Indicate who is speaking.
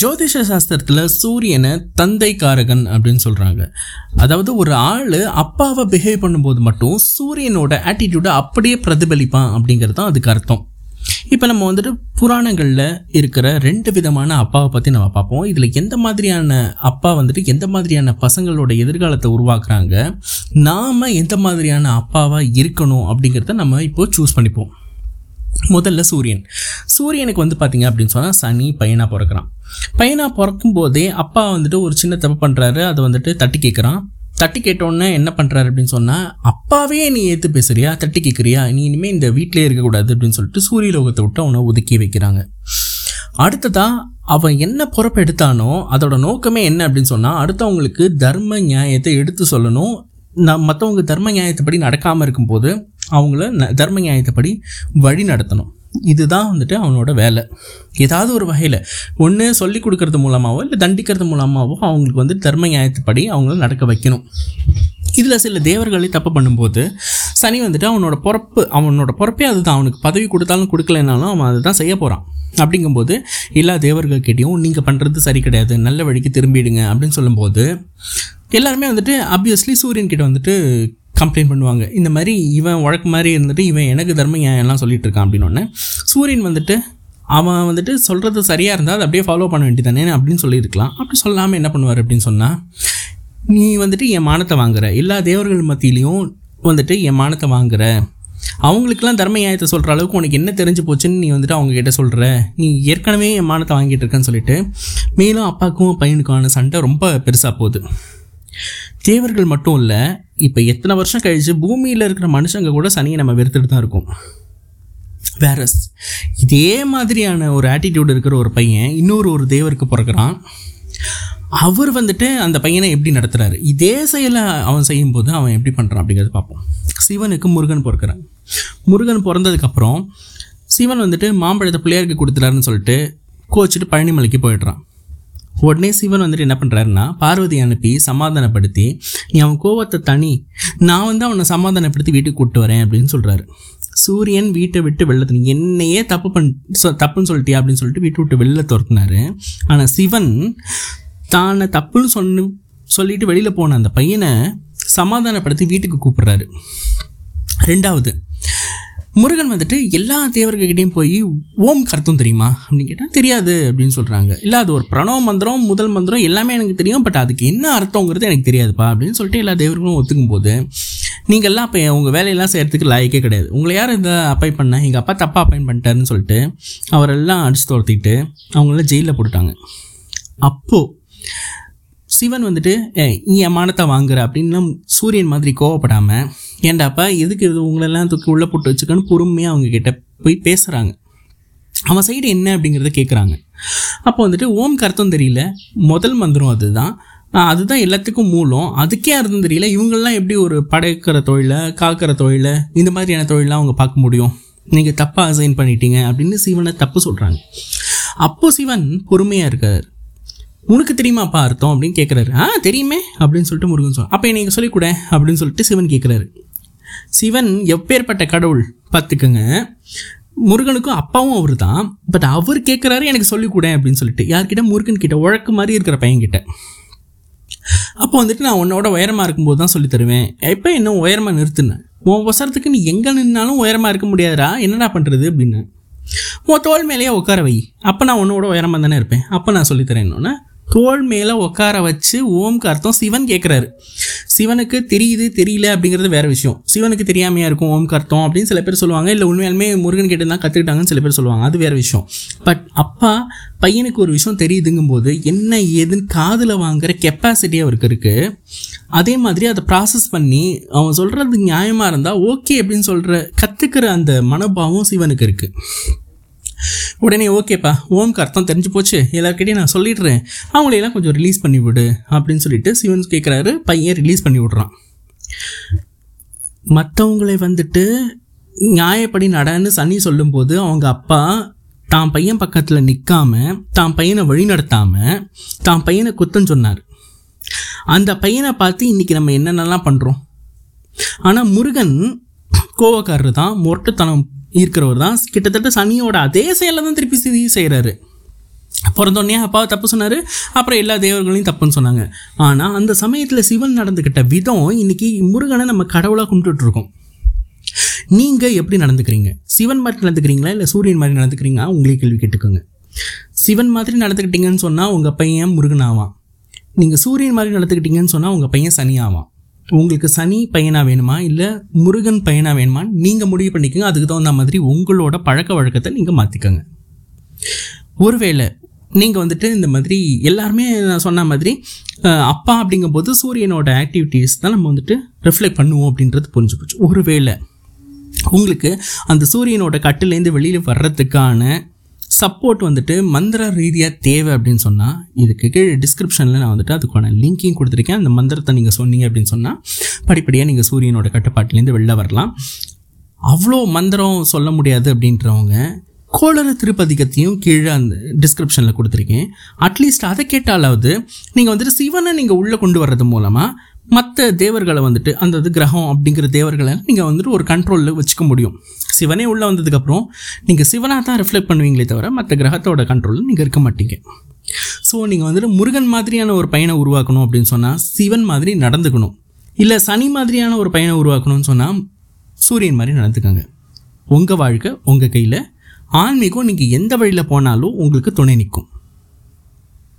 Speaker 1: ஜோதிஷ சாஸ்திரத்தில் சூரியனை தந்தை காரகன் அப்படின்னு சொல்கிறாங்க அதாவது ஒரு ஆள் அப்பாவை பிஹேவ் பண்ணும்போது மட்டும் சூரியனோட ஆட்டிடியூடை அப்படியே பிரதிபலிப்பான் அப்படிங்கிறது தான் அதுக்கு அர்த்தம். இப்போ நம்ம வந்துட்டு புராணங்களில் இருக்கிற ரெண்டு விதமான அப்பாவை பற்றி நம்ம பார்ப்போம். இதில் எந்த மாதிரியான அப்பா வந்துட்டு எந்த மாதிரியான பசங்களோட எதிர்காலத்தை உருவாக்குறாங்க நாம் எந்த மாதிரியான அப்பாவாக இருக்கணும் அப்படிங்கிறத நம்ம இப்போது சூஸ் பண்ணிப்போம். முதல்ல சூரியன். சூரியனுக்கு வந்து பார்த்தீங்க அப்படின்னு சொன்னால் சனி பையனாக பிறக்கிறான். பையனாக பிறக்கும் போதே அப்பா வந்துட்டு ஒரு சின்ன தப்பு பண்ணுறாரு அதை வந்துட்டு தட்டி கேட்குறான் தட்டி கேட்டோன்னே என்ன பண்ணுறாரு அப்படின்னு சொன்னால் அப்பாவே நீ ஏற்று பேசுறியா? தட்டி கேட்குறியா நீ இனிமேல் இந்த வீட்டிலே இருக்கக்கூடாது அப்படின்னு சொல்லிட்டு சூரியலோகத்தை விட்டு அவனை ஒதுக்கி வைக்கிறாங்க. அடுத்ததாக அவன் என்ன பொறுப்பு எடுத்தானோ அதோட நோக்கமே என்ன அப்படின்னு சொன்னால் அடுத்தவங்களுக்கு தர்ம நியாயத்தை எடுத்து சொல்லணும். நான் மற்றவங்க தர்ம நியாயத்தைப்படி நடக்காமல் இருக்கும்போது அவங்கள ந தர்ம நியாயத்தைப்படி வழி நடத்தணும் இதுதான் வந்துட்டு அவனோட வேலை. ஏதாவது ஒரு வகையில் ஒன்று சொல்லி கொடுக்கறது மூலமாகவோ இல்லை தண்டிக்கிறது மூலமாகவோ அவங்களுக்கு வந்து தர்ம நியாயத்தைப்படி அவங்கள நடக்க வைக்கணும். இதில் சில தேவர்களை தப்பு பண்ணும்போது சனி வந்துட்டு அவனோட பொறப்பு அவனோட பொறப்பே அதுதான். அவனுக்கு பதவி கொடுத்தாலும் கொடுக்கலனாலும் அவன் அதை தான் செய்ய போகிறான் அப்படிங்கும்போது எல்லா தேவர்கள் கிட்டேயும் நீங்கள் பண்ணுறது சரி கிடையாது நல்ல வழிக்கு திரும்பிடுங்க அப்படின்னு சொல்லும்போது எல்லாருமே வந்துட்டு ஆப்வியஸ்லி சூரியன்கிட்ட வந்துட்டு கம்ப்ளைண்ட் பண்ணுவாங்க. இந்த மாதிரி இவன் வழக்கு மாதிரி இருந்துட்டு இவன் எனக்கு தர்ம எல்லாம் சொல்லிட்டு இருக்கான் அப்படின்னு சூரியன் வந்துட்டு அவன் வந்துட்டு சொல்கிறது சரியாக இருந்தால் அதை அப்படியே ஃபாலோ பண்ண வேண்டியதானே அப்படின்னு சொல்லியிருக்கலாம். அப்படி சொல்லாமல் என்ன பண்ணுவார் அப்படின்னு சொன்னால் நீ வந்துட்டு என் மானத்தை வாங்குற. எல்லா தேவர்கள் மத்தியிலையும் வந்துட்டு என் மானத்தை வாங்குற. அவங்களுக்கெல்லாம் தர்ம நியாயத்தை சொல்கிற அளவுக்கு உனக்கு என்ன தெரிஞ்சு போச்சுன்னு நீ வந்துட்டு அவங்கக்கிட்ட சொல்கிற நீ ஏற்கனவே என் மானத்தை வாங்கிட்டு இருக்கேன்னு சொல்லிட்டு மேலும் அப்பாவுக்கும் பையனுக்கான சண்டை ரொம்ப பெருசாக போகுது. தேவர்கள் மட்டும் இல்லை இப்போ எத்தனை வருஷம் கழித்து பூமியில் இருக்கிற மனுஷங்க கூட சனியை நம்ம வெறுத்துட்டு தான் இருக்கோம். வேறஸ் இதே மாதிரியான ஒரு ஆட்டிடியூட் இருக்கிற ஒரு பையன் இன்னொரு ஒரு தேவருக்கு பிறக்கிறான். அவர் வந்துட்டு அந்த பையனை எப்படி நடத்துகிறாரு இதே செயலை அவன் செய்யும்போது அவன் எப்படி பண்ணுறான் அப்படிங்கிறத பார்ப்போம். சிவனுக்கு முருகன் பிறக்கிறான். முருகன் பிறந்ததுக்கப்புறம் சிவன் வந்துட்டு மாம்பழத்தை பிள்ளையாருக்கு கொடுத்துட்டாருன்னு சொல்லிட்டு கோச்சிட்டு பழனிமலைக்கு போயிடுறான். உடனே சிவன் வந்துட்டு என்ன பண்ணுறாருன்னா பார்வதி அனுப்பி சமாதானப்படுத்தி நீ அவன் கோவத்தை தனி நான் வந்து அவனை சமாதானப்படுத்தி வீட்டுக்கு கூப்பிட்டு வரேன் அப்படின்னு சொல்கிறாரு சூரியன் வீட்டை விட்டு வெளில நீ என்னையே தப்பு பண் சொ தப்புன்னு சொல்லிட்டியா அப்படின்னு சொல்லிட்டு வீட்டை விட்டு வெளில துரத்துனாரு. ஆனால் சிவன் தானை தப்புன்னு சொன்னு சொல்லிட்டு வெளியில் போன அந்த பையனை சமாதானப்படுத்தி வீட்டுக்கு கூப்பிடுறாரு. ரெண்டாவது முருகன் வந்துட்டு எல்லா தேவர்கிட்டையும் போய் ஓம் கருத்தும் தெரியுமா? அப்படின்னு கேட்டால் தெரியாது அப்படின்னு சொல்கிறாங்க இல்லை அது ஒரு பிரணவ மந்திரம் முதல் மந்திரம் எல்லாமே எனக்கு தெரியும் பட் அதுக்கு என்ன அர்த்தங்கிறது எனக்கு தெரியாதுப்பா அப்படின்னு சொல்லிட்டு எல்லா தேவர்களும் ஒத்துக்கும் போது நீங்கள்லாம் அப்போ உங்கள் வேலையெல்லாம் செய்கிறதுக்கு லாய்க்கே கிடையாது. உங்களை யார் இந்த அப்பாய் பண்ண? எங்கள் அப்பா தப்பாக அப்பாயின் பண்ணிட்டாருன்னு சொல்லிட்டு அவரெல்லாம் அடிச்சு துரத்திட்டு அவங்கள ஜெயிலில் போட்டுட்டாங்க. அப்போது சிவன் வந்துட்டு ஏ நீ மானத்தை வாங்குற அப்படின்னு சூரியன் மாதிரி கோவப்படாமல் ஏண்டாப்பா எதுக்கு இது உங்களெல்லாம் தூக்கி உள்ளே போட்டு வச்சுக்கன்னு பொறுமையாக அவங்கக்கிட்ட போய் பேசுகிறாங்க அவன் சைடு என்ன அப்படிங்கிறத கேட்குறாங்க அப்போ வந்துட்டு ஓம் கருத்தம் தெரியல. முதல் மந்திரம் அதுதான். அதுதான் எல்லாத்துக்கும் மூலம். அதுக்கே அர்த்தம் தெரியல. இவங்கெல்லாம் எப்படி ஒரு படைக்கிற தொழிலை காக்கிற தொழிலை இந்த மாதிரியான தொழிலாம் அவங்க பார்க்க முடியும்? நீங்கள் தப்பாக அசைன் பண்ணிட்டீங்க அப்படின்னு சிவனை தப்பு சொல்கிறாங்க அப்போ சிவன் பொறுமையாக இருக்கார். உனக்கு தெரியுமாப்பா அர்த்தம் அப்படின்னு கேட்குறாரு ஆ தெரியுமே அப்படின்னு சொல்லிட்டு முருகன் சொல் அப்போ நீங்கள் சொல்லிக்கூட அப்படின்னு சொல்லிட்டு சிவன் கேட்குறாரு சிவன் எப்பேற்பட்ட கடவுள்? பார்த்துக்கோங்க. முருகனுக்கும் அப்பாவும் அவர் தான் பட் அவர் கேட்குறாரு எனக்கு சொல்லிக்கூட அப்படின்னு சொல்லிட்டு. யார்கிட்ட? முருகன் கிட்ட. உழக்கு மாதிரி இருக்கிற பையன்கிட்ட. அப்போ வந்துட்டு நான் உன்னோட உயரமாக இருக்கும்போது தான் சொல்லி தருவேன். எப்போ இன்னும் உயரமாக நிறுத்துனேன் உன் ஒசரத்துக்கு நீ எங்கே நின்னாலும் உயரமாக இருக்க முடியாதரா என்னடா பண்ணுறது அப்படின்னு. உன் தோல் மேலேயே உட்கார வை. அப்போ நான் உன்னோட உயரமாக தானே இருப்பேன். அப்போ நான் சொல்லித்தரேன் என்னன்னா தோல் மேலே உட்கார வச்சு ஓம்க்கு அர்த்தம் சிவன் கேட்குறாரு சிவனுக்கு தெரியுது தெரியல அப்படிங்கிறது வேற விஷயம். சிவனுக்கு தெரியாமையா இருக்கும் ஓம்க்கு அர்த்தம் அப்படின்னு சில பேர் சொல்லுவாங்க. இல்லை உண்மையாலுமே முருகன் கிட்ட தான் கற்றுக்கிட்டாங்கன்னு சில பேர் சொல்லுவாங்க. அது வேற விஷயம். பட் அப்பா பையனுக்கு ஒரு விஷயம் தெரியுதுங்கும் போது என்ன ஏதுன்னு காதில் வாங்குற கெப்பாசிட்டி அவருக்கு இருக்குது அதே மாதிரி அதை ப்ராசஸ் பண்ணி அவன் சொல்கிறது நியாயமாக இருந்தால் ஓகே அப்படின்னு சொல்கிற கற்றுக்கிற அந்த மனோபாவம் சிவனுக்கு இருக்குது உடனே ஓகேப்பா ஓம்க்கு அர்த்தம் தெரிஞ்சு போச்சு. எல்லாருக்கிட்டையும் நான் சொல்லிடுறேன். அவங்களையெல்லாம் கொஞ்சம் ரிலீஸ் பண்ணி விடு அப்படின்னு சொல்லிட்டு சிவன் கேட்குறாரு பையன் ரிலீஸ் பண்ணி விடுறான். மற்றவங்களை வந்துட்டு நியாயப்படி நடன்னு சனி சொல்லும்போது அவங்க அப்பா தான் பையன் பக்கத்தில் நிற்காம தான் பையனை வழிநடத்தாமல் தான் பையனை குத்தம் சொன்னார். அந்த பையனை பார்த்து இன்றைக்கி நம்ம என்னென்னலாம் பண்ணுறோம் ஆனால் முருகன் கோவக்காரர் தான் முரட்டுத்தனம் இருக்கிறவர் தான். கிட்டத்தட்ட சனியோட அதே செயலை தான் திருப்பி செய்கிறாரு பிறந்தோடனே அப்பாவை தப்பு சொன்னார். அப்புறம் எல்லா தேவர்களையும் தப்புன்னு சொன்னாங்க. ஆனால் அந்த சமயத்தில் சிவன் நடந்துக்கிட்ட விதம் இன்னைக்கு முருகனை நம்ம கடவுளாக கும்பிட்டுட்டு நீங்கள் எப்படி நடந்துக்கிறீங்க? சிவன் மாதிரி நடந்துக்கிறீங்களா? இல்லை சூரியன் மாதிரி நடந்துக்கிறீங்களா? உங்களே கேள்வி கேட்டுக்கோங்க. சிவன் மாதிரி நடந்துக்கிட்டீங்கன்னு சொன்னால் உங்கள் பையன் முருகன் ஆவான் நீங்கள் சூரியன் மாதிரி நடந்துக்கிட்டீங்கன்னு சொன்னால் உங்கள் பையன் சனி ஆவான் உங்களுக்கு சனி பையனாக வேணுமா? இல்லை முருகன் பையனாக வேணுமா? நீங்கள் முடிவு பண்ணிக்கோங்க. அதுக்கு தகுந்த மாதிரி உங்களோட பழக்க வழக்கத்தை நீங்கள் மாற்றிக்கோங்க ஒருவேளை நீங்கள் வந்துட்டு இந்த மாதிரி எல்லாருமே நான் சொன்ன மாதிரி அப்பா அப்படிங்கும்போது சூரியனோட ஆக்டிவிட்டீஸ் தான் நம்ம வந்துட்டு ரிஃப்ளெக்ட் பண்ணுவோம் அப்படின்றது புரிஞ்சு போச்சு. ஒருவேளை உங்களுக்கு அந்த சூரியனோட கட்டிலேருந்து வெளியில் வர்றதுக்கான சப்போர்ட் வந்துட்டு மந்திர ரீதியாக தேவை அப்படின்னு சொன்னால் இதுக்கு கீழே டிஸ்கிரிப்ஷனில் நான் வந்துட்டு அதுக்கான லிங்கையும் கொடுத்துருக்கேன். அந்த மந்திரத்தை நீங்கள் சொன்னீங்க அப்படின்னு சொன்னால் படிப்படியாக நீங்கள் சூரியனோட கட்டுப்பாட்டிலேருந்து வெளில வரலாம். அவ்வளோ மந்திரம் சொல்ல முடியாது அப்படின்றவங்க கோளர திருப்பதிகத்தையும் கீழே அந்த டிஸ்கிரிப்ஷனில் கொடுத்துருக்கேன். அட்லீஸ்ட் அதை கேட்டாலாவது நீங்கள் வந்துட்டு சிவனை நீங்கள் உள்ளே கொண்டு வர்றது மூலமாக மற்ற தேவர்களை வந்துட்டு அந்த இது கிரகம் அப்படிங்கிற தேவர்களை நீங்கள் வந்துட்டு ஒரு கண்ட்ரோலில் வச்சுக்க முடியும். சிவனே உள்ளே வந்ததுக்கப்புறம் நீங்கள் சிவனாக தான் ரிஃப்ளெக்ட் பண்ணுவீங்களே தவிர மற்ற கிரகத்தோட கண்ட்ரோலில் நீங்கள் இருக்க மாட்டீங்க. ஸோ நீங்கள் வந்துட்டு முருகன் மாதிரியான ஒரு பையனை உருவாக்கணும் அப்படின்னு சொன்னால் சிவன் மாதிரி நடந்துக்கணும். இல்லை சனி மாதிரியான ஒரு பையனை உருவாக்கணும்னு சொன்னால் சூரியன் மாதிரி நடந்துக்கோங்க. உங்கள் வாழ்க்கை உங்கள் கையில். ஆன்மீகம் நீங்கள் எந்த வழியில் போனாலும் உங்களுக்கு துணை நிற்கும்.